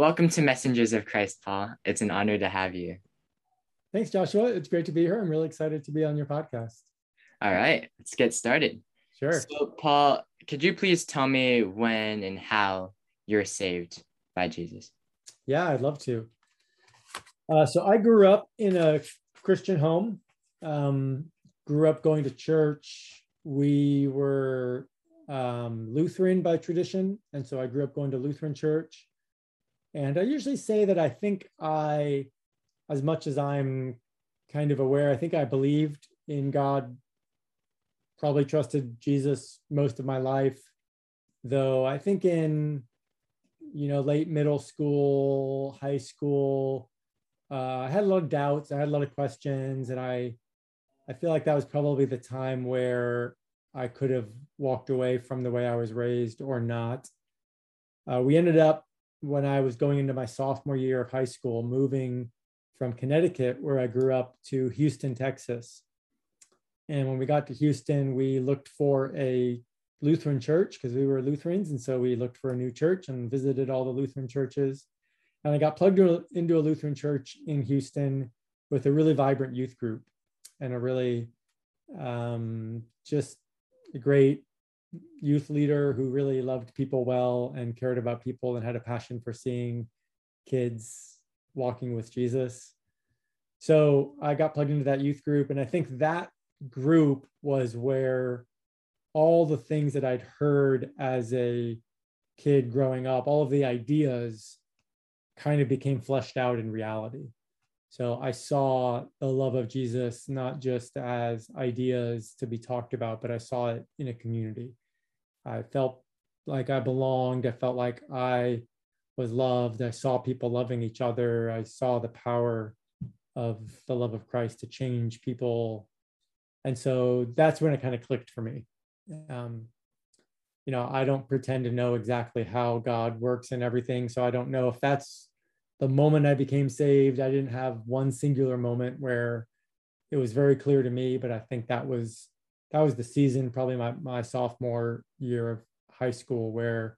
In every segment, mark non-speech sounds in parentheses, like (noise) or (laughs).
Welcome to Messengers of Christ, Paul. It's an honor to have you. Thanks, Joshua. It's great to be here. I'm really excited to be on your podcast. All right, let's get started. Sure. So, Paul, could you please tell me when and how you're saved by Jesus? Yeah, I'd love to. Uh, so, I grew up in a Christian home, um, grew up going to church. We were um, Lutheran by tradition. And so I grew up going to Lutheran church. And I usually say that I think I, as much as I'm kind of aware, I think I believed in God, probably trusted Jesus most of my life. Though I think in, you know, late middle school, high school, uh, I had a lot of doubts. I had a lot of questions, and I, I feel like that was probably the time where I could have walked away from the way I was raised or not. Uh, we ended up, when I was going into my sophomore year of high school, moving from Connecticut, where I grew up, to Houston, Texas. And when we got to Houston, we looked for a Lutheran church because we were Lutherans. And so we looked for a new church and visited all the Lutheran churches. And I got plugged into a Lutheran church in Houston with a really vibrant youth group and a really um, just a great youth leader who really loved people well and cared about people and had a passion for seeing kids walking with Jesus. So I got plugged into that youth group. And I think that group was where all the things that I'd heard as a kid growing up, all of the ideas kind of became fleshed out in reality. So I saw the love of Jesus not just as ideas to be talked about, but I saw it in a community. I felt like I belonged. I felt like I was loved. I saw people loving each other. I saw the power of the love of Christ to change people. And so that's when it kind of clicked for me. Um, you know, I don't pretend to know exactly how God works and everything. So I don't know if that's the moment I became saved, I didn't have one singular moment where it was very clear to me, but I think that was that was the season, probably my, my sophomore year of high school, where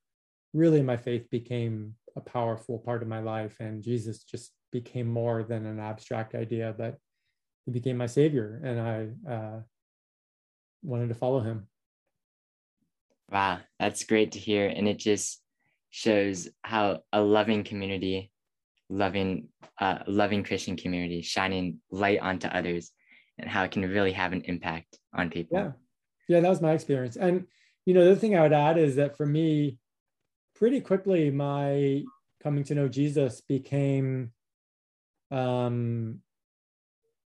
really my faith became a powerful part of my life. And Jesus just became more than an abstract idea, but he became my savior. And I uh, wanted to follow him. Wow, that's great to hear. And it just shows how a loving community loving uh, loving christian community shining light onto others and how it can really have an impact on people. Yeah. Yeah that was my experience. And you know the other thing i would add is that for me pretty quickly my coming to know jesus became um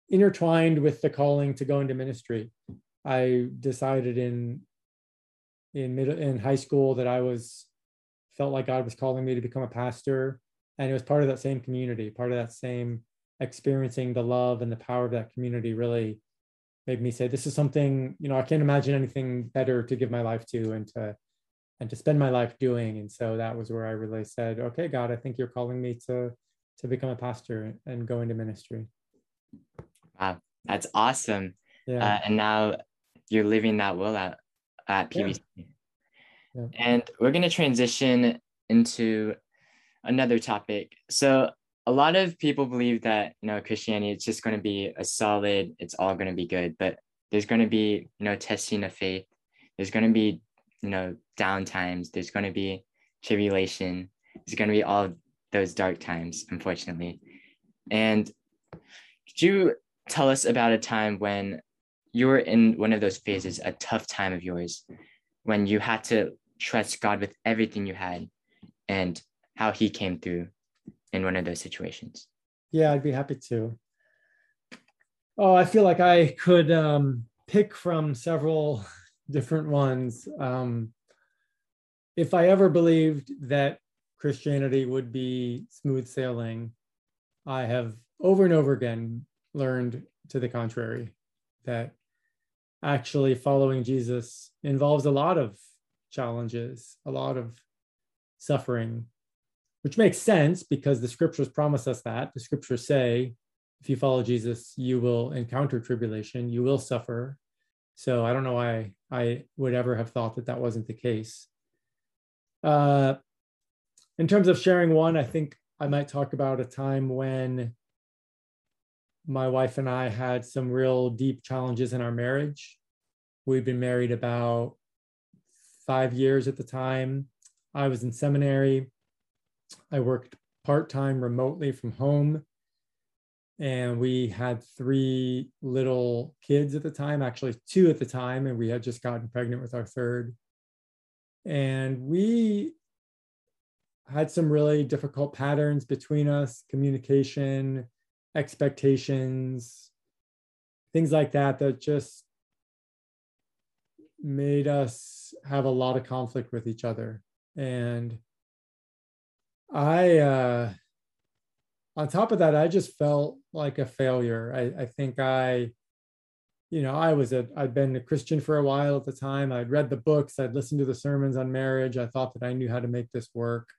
intertwined with the calling to go into ministry. I decided in in middle in high school that i was felt like god was calling me to become a pastor. And it was part of that same community part of that same experiencing the love and the power of that community really made me say this is something you know i can't imagine anything better to give my life to and to and to spend my life doing and so that was where i really said okay god i think you're calling me to to become a pastor and go into ministry wow that's awesome yeah uh, and now you're living that will at at pbc yeah. Yeah. and we're going to transition into another topic. So a lot of people believe that you know Christianity it's just going to be a solid, it's all going to be good, but there's going to be you know testing of faith. There's going to be you know down times. There's going to be tribulation. There's going to be all those dark times, unfortunately. And could you tell us about a time when you were in one of those phases, a tough time of yours, when you had to trust God with everything you had, and how he came through in one of those situations. Yeah, I'd be happy to. Oh, I feel like I could um, pick from several (laughs) different ones. Um, if I ever believed that Christianity would be smooth sailing, I have over and over again learned to the contrary, that actually following Jesus involves a lot of challenges, a lot of suffering, which makes sense because the scriptures promise us that. The scriptures say, if you follow Jesus, you will encounter tribulation, you will suffer. So I don't know why I would ever have thought that that wasn't the case. Uh, in terms of sharing one, I think I might talk about a time when my wife and I had some real deep challenges in our marriage. We'd been married about five years at the time. I was in seminary. I worked part time remotely from home. And we had three little kids at the time, actually, two at the time. And we had just gotten pregnant with our third. And we had some really difficult patterns between us communication, expectations, things like that, that just made us have a lot of conflict with each other. And I, uh, on top of that, I just felt like a failure. I, I think I, you know, I was a, I'd been a Christian for a while at the time. I'd read the books, I'd listened to the sermons on marriage. I thought that I knew how to make this work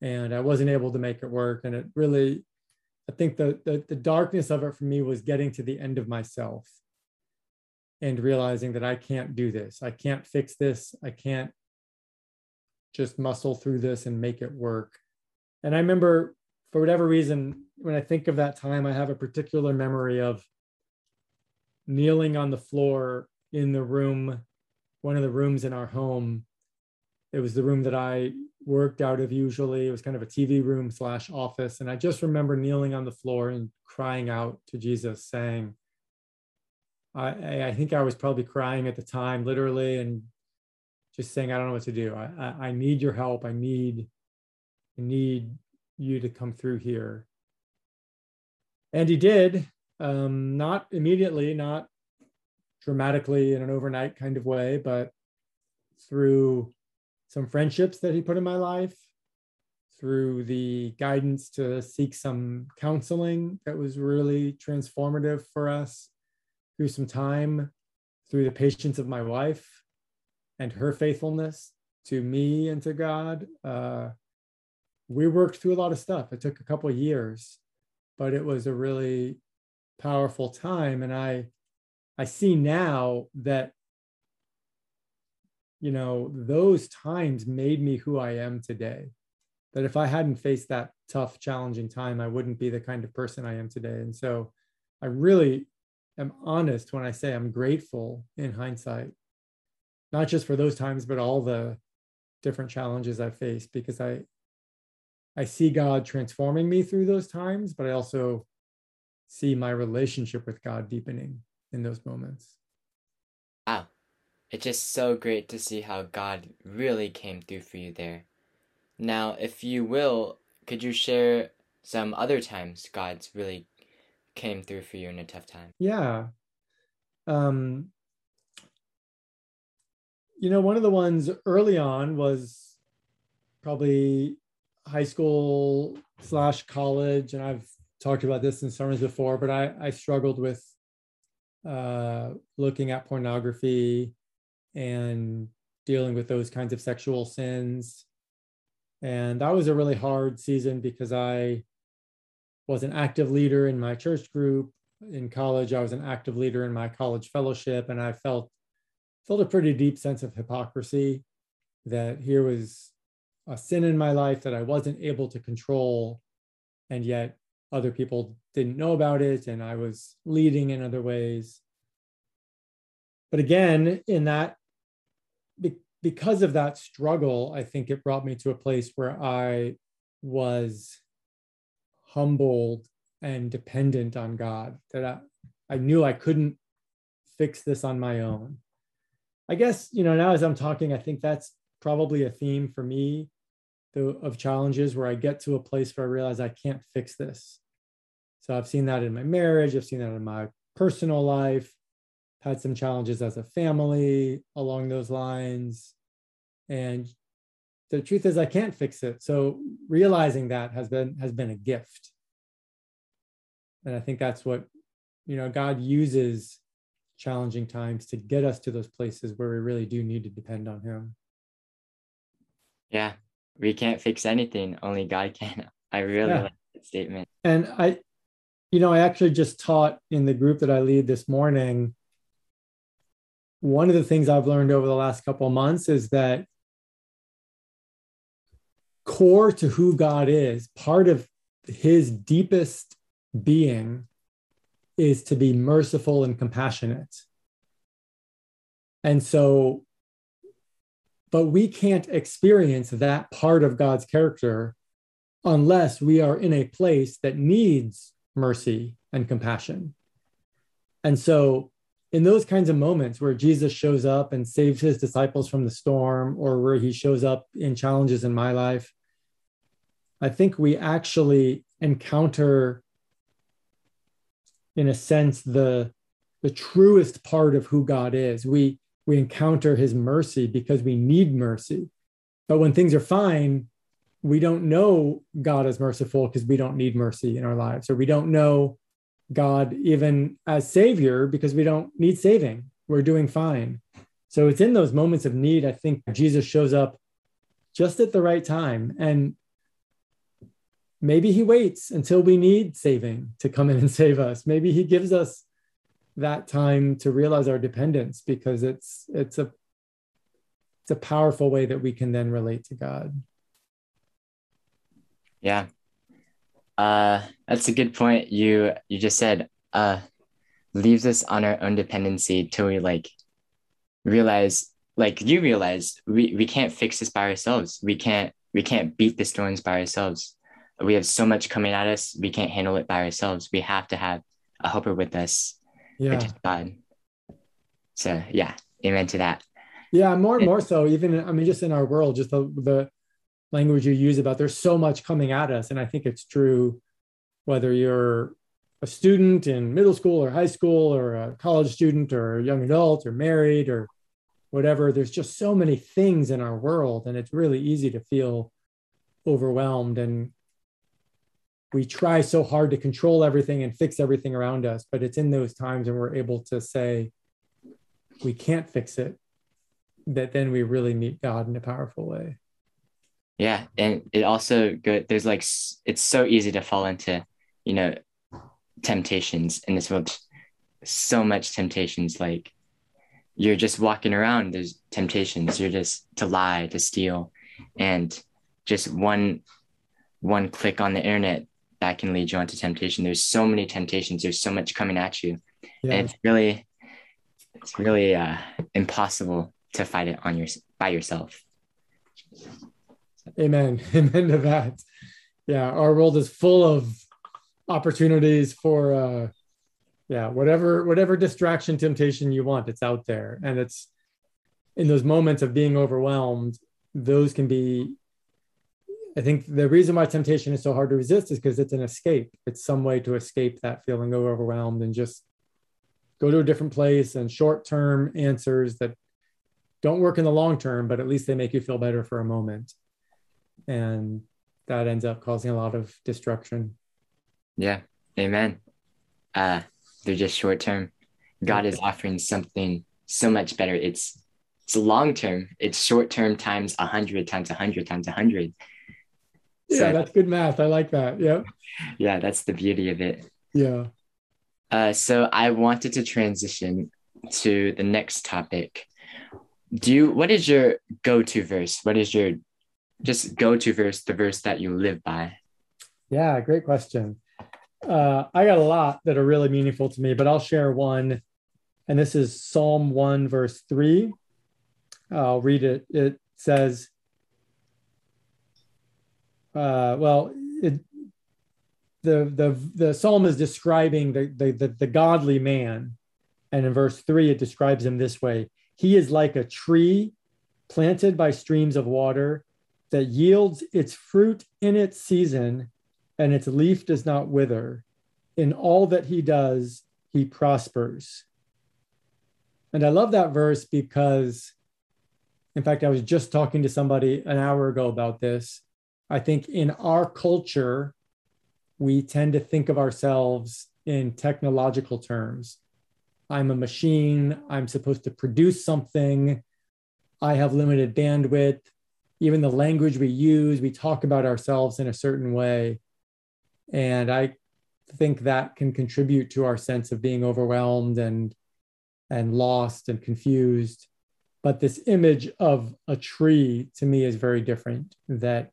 and I wasn't able to make it work. And it really, I think the, the, the darkness of it for me was getting to the end of myself and realizing that I can't do this. I can't fix this. I can't just muscle through this and make it work. And I remember, for whatever reason, when I think of that time, I have a particular memory of kneeling on the floor in the room, one of the rooms in our home. It was the room that I worked out of usually. It was kind of a TV room slash office. And I just remember kneeling on the floor and crying out to Jesus, saying, I, I think I was probably crying at the time, literally, and just saying, I don't know what to do. I, I, I need your help. I need, I need you to come through here. And he did, um, not immediately, not dramatically in an overnight kind of way, but through some friendships that he put in my life, through the guidance to seek some counseling that was really transformative for us through some time, through the patience of my wife and her faithfulness to me and to God. Uh, we worked through a lot of stuff. It took a couple of years, but it was a really powerful time. And I, I see now that, you know, those times made me who I am today. That if I hadn't faced that tough, challenging time, I wouldn't be the kind of person I am today. And so I really am honest when I say I'm grateful in hindsight, not just for those times, but all the different challenges I faced because I I see God transforming me through those times, but I also see my relationship with God deepening in those moments. Wow. It's just so great to see how God really came through for you there. Now, if you will, could you share some other times God's really came through for you in a tough time? Yeah. Um, you know, one of the ones early on was probably high school slash college, and I've talked about this in sermons before, but I, I struggled with uh, looking at pornography and dealing with those kinds of sexual sins. And that was a really hard season because I was an active leader in my church group. In college, I was an active leader in my college fellowship, and I felt felt a pretty deep sense of hypocrisy that here was a sin in my life that I wasn't able to control, and yet other people didn't know about it, and I was leading in other ways. But again, in that, because of that struggle, I think it brought me to a place where I was humbled and dependent on God, that I, I knew I couldn't fix this on my own. I guess, you know, now as I'm talking, I think that's probably a theme for me of challenges where I get to a place where I realize I can't fix this. So I've seen that in my marriage, I've seen that in my personal life, had some challenges as a family along those lines. And the truth is I can't fix it. So realizing that has been has been a gift. And I think that's what, you know, God uses challenging times to get us to those places where we really do need to depend on him. Yeah. We can't fix anything, only God can. (laughs) I really yeah. like that statement. And I you know, I actually just taught in the group that I lead this morning one of the things I've learned over the last couple of months is that core to who God is, part of his deepest being is to be merciful and compassionate. And so, but we can't experience that part of God's character unless we are in a place that needs mercy and compassion. And so, in those kinds of moments where Jesus shows up and saves his disciples from the storm, or where he shows up in challenges in my life, I think we actually encounter, in a sense, the, the truest part of who God is. We, we encounter his mercy because we need mercy. But when things are fine, we don't know God as merciful because we don't need mercy in our lives, or we don't know God even as Savior because we don't need saving. We're doing fine. So it's in those moments of need, I think Jesus shows up just at the right time. And maybe he waits until we need saving to come in and (laughs) save us. Maybe he gives us that time to realize our dependence because it's it's a it's a powerful way that we can then relate to God. Yeah. Uh, that's a good point. You you just said uh, leaves us on our own dependency till we like realize, like you realize, we we can't fix this by ourselves. We can't we can't beat the storms by ourselves. We have so much coming at us. We can't handle it by ourselves. We have to have a helper with us, yeah. which is God. So yeah, amen to that. Yeah, more and more so. Even I mean, just in our world, just the the language you use about there's so much coming at us. And I think it's true whether you're a student in middle school or high school or a college student or a young adult or married or whatever. There's just so many things in our world, and it's really easy to feel overwhelmed. And we try so hard to control everything and fix everything around us, but it's in those times when we're able to say, we can't fix it, that then we really meet God in a powerful way. Yeah, and it also good. There's like it's so easy to fall into, you know, temptations in this world. So much temptations. Like you're just walking around. There's temptations. You're just to lie, to steal, and just one one click on the internet that can lead you onto temptation. There's so many temptations. There's so much coming at you, yeah. and it's really it's really uh, impossible to fight it on your by yourself. Amen. (laughs) Amen to that. Yeah, our world is full of opportunities for uh yeah, whatever whatever distraction temptation you want, it's out there. And it's in those moments of being overwhelmed, those can be I think the reason why temptation is so hard to resist is because it's an escape. It's some way to escape that feeling of overwhelmed and just go to a different place and short term answers that don't work in the long term, but at least they make you feel better for a moment and that ends up causing a lot of destruction. Yeah, amen. Uh, they're just short term. God is offering something so much better. It's it's long term. It's short term times a hundred times a hundred times a hundred. Yeah, so, that's good math. I like that. Yeah. Yeah, that's the beauty of it. Yeah. Uh, so I wanted to transition to the next topic. Do you? What is your go-to verse? What is your just go to verse, the verse that you live by? Yeah, great question. Uh, I got a lot that are really meaningful to me, but I'll share one. And this is Psalm 1, verse 3. I'll read it. It says, uh, well, it, the, the, the psalm is describing the, the, the, the godly man. And in verse 3, it describes him this way He is like a tree planted by streams of water that yields its fruit in its season, and its leaf does not wither. In all that he does, he prospers. And I love that verse because, in fact, I was just talking to somebody an hour ago about this. I think in our culture, we tend to think of ourselves in technological terms. I'm a machine. I'm supposed to produce something. I have limited bandwidth even the language we use, we talk about ourselves in a certain way. And I think that can contribute to our sense of being overwhelmed and and lost and confused. But this image of a tree to me is very different that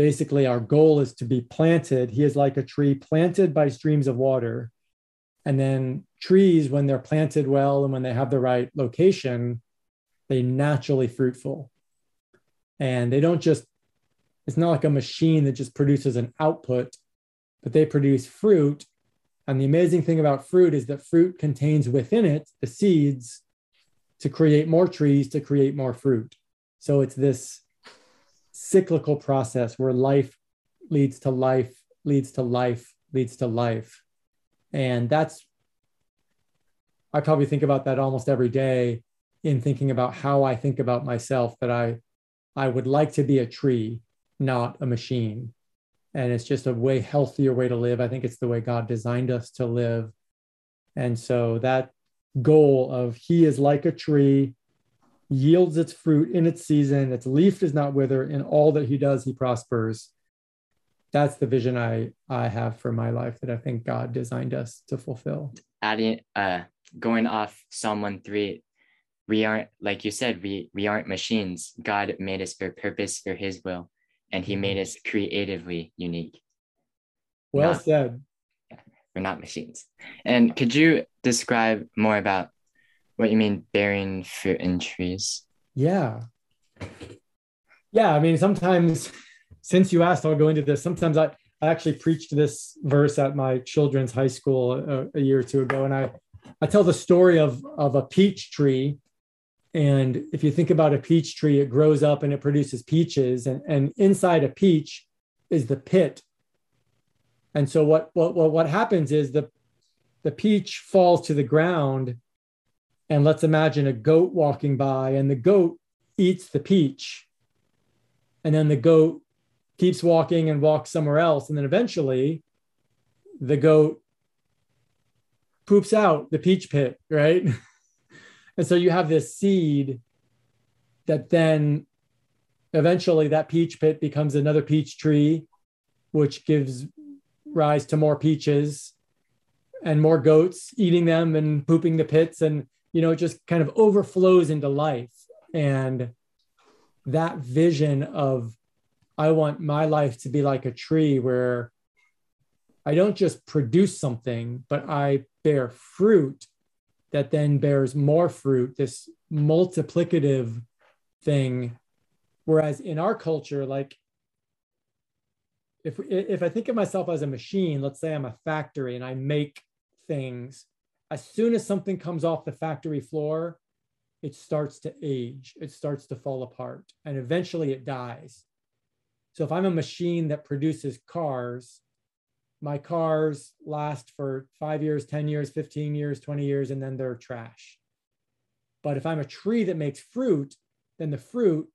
basically our goal is to be planted. He is like a tree planted by streams of water. And then trees, when they're planted well and when they have the right location, they naturally fruitful. And they don't just, it's not like a machine that just produces an output, but they produce fruit. And the amazing thing about fruit is that fruit contains within it the seeds to create more trees, to create more fruit. So it's this cyclical process where life leads to life, leads to life, leads to life. And that's, I probably think about that almost every day in thinking about how I think about myself, that I, I would like to be a tree, not a machine. And it's just a way healthier way to live. I think it's the way God designed us to live. And so that goal of He is like a tree, yields its fruit in its season, its leaf does not wither, in all that He does, He prospers. That's the vision I I have for my life that I think God designed us to fulfill. Adding, uh, going off Psalm one three, we aren't like you said, we we aren't machines. God made us for purpose, for His will, and He made us creatively unique. Well not, said. We're not machines. And could you describe more about what you mean bearing fruit in trees? Yeah. Yeah. I mean, sometimes, since you asked, I'll go into this. Sometimes I, I actually preached this verse at my children's high school a, a year or two ago, and I, I tell the story of, of a peach tree. And if you think about a peach tree, it grows up and it produces peaches, and, and inside a peach is the pit. And so what, what, what happens is the, the peach falls to the ground and let's imagine a goat walking by and the goat eats the peach. And then the goat keeps walking and walks somewhere else. And then eventually the goat poops out the peach pit right? (laughs) And so you have this seed that then eventually that peach pit becomes another peach tree which gives rise to more peaches and more goats eating them and pooping the pits. And you know it just kind of overflows into life. And that vision of i want my life to be like a tree where i don't just produce something but i bear fruit that then bears more fruit this multiplicative thing. Whereas in our culture like if if i think of myself as a machine let's say i'm a factory and i make things, as soon as something comes off the factory floor, it starts to age, it starts to fall apart, and eventually it dies. So if I'm a machine that produces cars, my cars last for five years, 10 years, 15 years, 20 years, and then they're trash. But if I'm a tree that makes fruit, then the fruit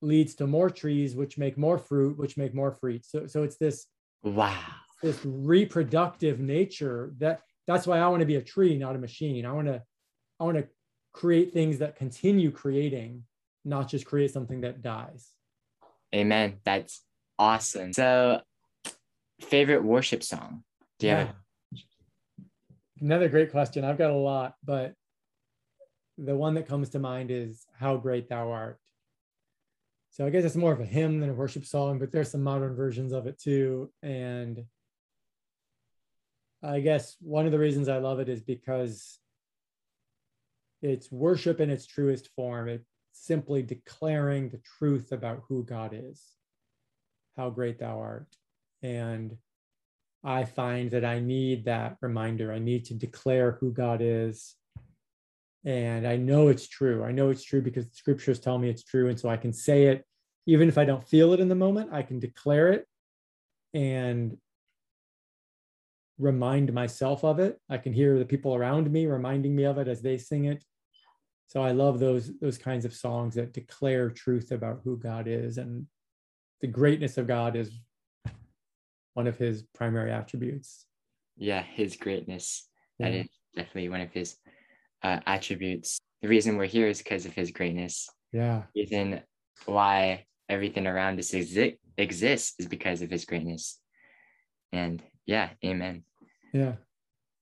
leads to more trees, which make more fruit, which make more fruit. So, so it's this wow, this reproductive nature that that's why I want to be a tree, not a machine. I want to, I want to create things that continue creating, not just create something that dies. Amen. That's awesome. So, favorite worship song? Do you yeah. have Another great question. I've got a lot, but the one that comes to mind is How Great Thou Art. So I guess it's more of a hymn than a worship song, but there's some modern versions of it too. And I guess one of the reasons I love it is because it's worship in its truest form. It's simply declaring the truth about who God is, how great thou art. And I find that I need that reminder. I need to declare who God is. And I know it's true. I know it's true because the scriptures tell me it's true. And so I can say it, even if I don't feel it in the moment, I can declare it. And remind myself of it. I can hear the people around me reminding me of it as they sing it. So I love those those kinds of songs that declare truth about who God is and the greatness of God is one of his primary attributes. Yeah, his greatness. Yeah. That is definitely one of his uh, attributes. The reason we're here is because of his greatness. Yeah. Reason why everything around us exi- exists is because of his greatness. And yeah, amen. Yeah.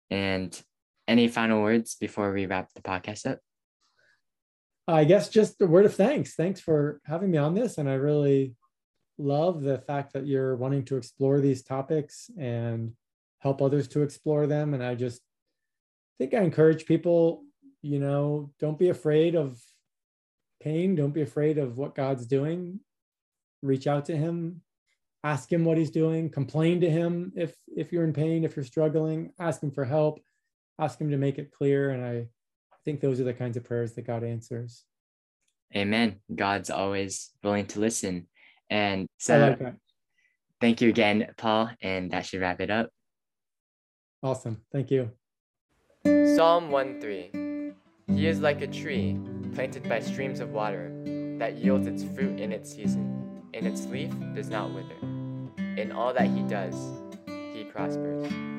And any final words before we wrap the podcast up? I guess just a word of thanks. Thanks for having me on this. And I really love the fact that you're wanting to explore these topics and help others to explore them. And I just think I encourage people, you know, don't be afraid of pain. Don't be afraid of what God's doing. Reach out to Him, ask Him what He's doing, complain to Him if if you're in pain, if you're struggling, ask Him for help, ask Him to make it clear. And I think those are the kinds of prayers that God answers. Amen. God's always willing to listen. And so like thank you again, Paul, and that should wrap it up. Awesome. Thank you. Psalm 1 3. He is like a tree planted by streams of water that yields its fruit in its season, and its leaf does not wither. In all that he does, he prospers.